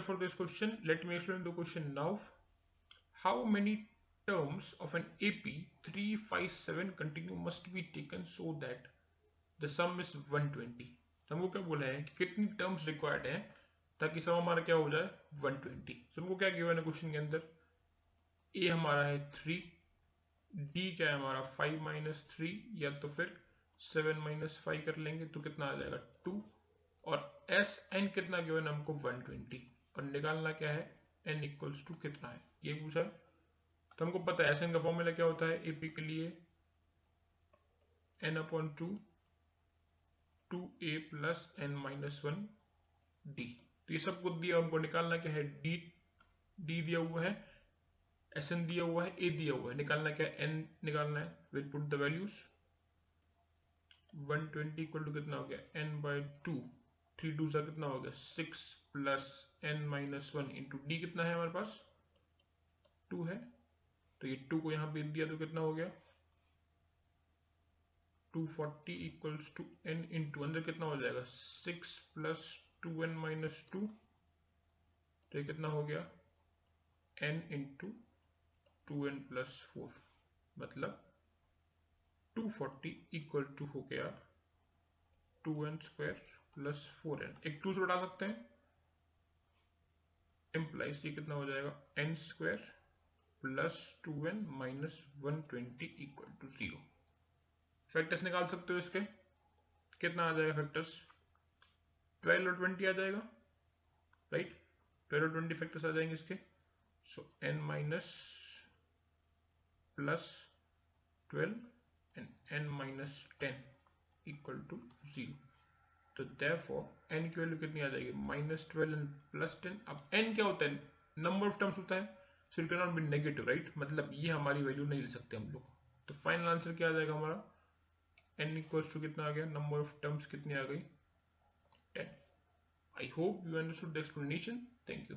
for this question. Let me explain the question now. How many terms of an AP 357 continue must be taken so that the sum is 120? तो हमको क्या बोला है कि कितनी terms required है ताकि सम हमारा क्या हो जाए? 120 so हमको क्या गिवन है क्वेश्चन के अंदर? ए हमारा है 3 डी क्या है हमारा? 5 माइनस थ्री या तो फिर 7 माइनस फाइव कर लेंगे तो कितना आ जाएगा 2 और एस एन कितना गिवन हमको? 120 और निकालना क्या है? एन इक्वल्स टू कितना है? ये पूछा। तो हमको पता है एस एन का फॉर्मूला क्या होता है? एपी के लिए n upon two two a plus n minus one d तो ये सब कुछ दिया, हमको निकालना क्या है? डी डी दिया हुआ है एस एन दिया हुआ है ए दिया हुआ है। निकालना क्या है? एन निकालना है। With put the values 120 equal to कितना हो गया? N by two three two सा कितना हो गया? Six plus n minus one into d कितना है हमारे पास? टू है। तो ये टू को यहाँ पे दिया तो कितना हो गया? 240 forty equals to n into अंदर कितना हो जाएगा? Six plus two n minus two. तो ये कितना हो गया? N into two n plus four. मतलब 240 इक्वल टू हो गया two n square plus four n एक टू से बढ़ा सकते हैं। इम्प्लाइज ये कितना हो जाएगा? N square plus two n minus one twenty equal to zero factors निकाल सकते हो इसके। कितना आ जाएगा फैक्टर्स ट्वेल्व और ट्वेंटी आ जाएगा। राइट ट्वेल्व और ट्वेंटी फैक्टर्स आ जाएँगे इसके। So n minus plus twelve and n minus ten equal to zero तो देयरफॉर n की वैल्यू कितनी आ जाएगी? Minus twelve and plus ten अब n क्या होता है? नंबर ऑफ़ टर्म्स होता है so it can not be negative right मतलब ये हमारी वैल्यू नहीं ले सकते हम लोग। तो फाइनल आंसर क्या आ जाएगा हमारा? एन इक्वल्स टू कितना आ गया? नंबर ऑफ़ टर्म्स कितनी आ गई? Ten I hope you understood the explanation thank you